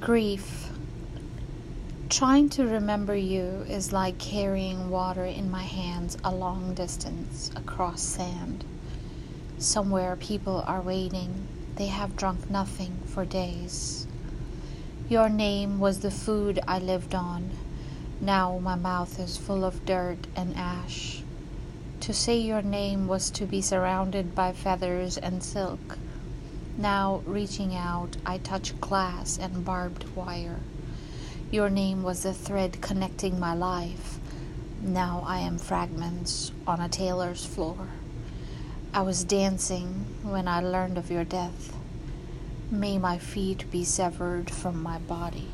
Grief. Trying to remember you is like carrying water in my hands a long distance across sand. Somewhere people are waiting, they have drunk nothing for days. Your name was the food I lived on. Now my mouth is full of dirt and ash. To say your name was to be surrounded by feathers and silk. Now, reaching out, I touch glass and barbed wire. Your name was the thread connecting my life. Now I am fragments on a tailor's floor. I was dancing when I learned of your death. May my feet be severed from my body.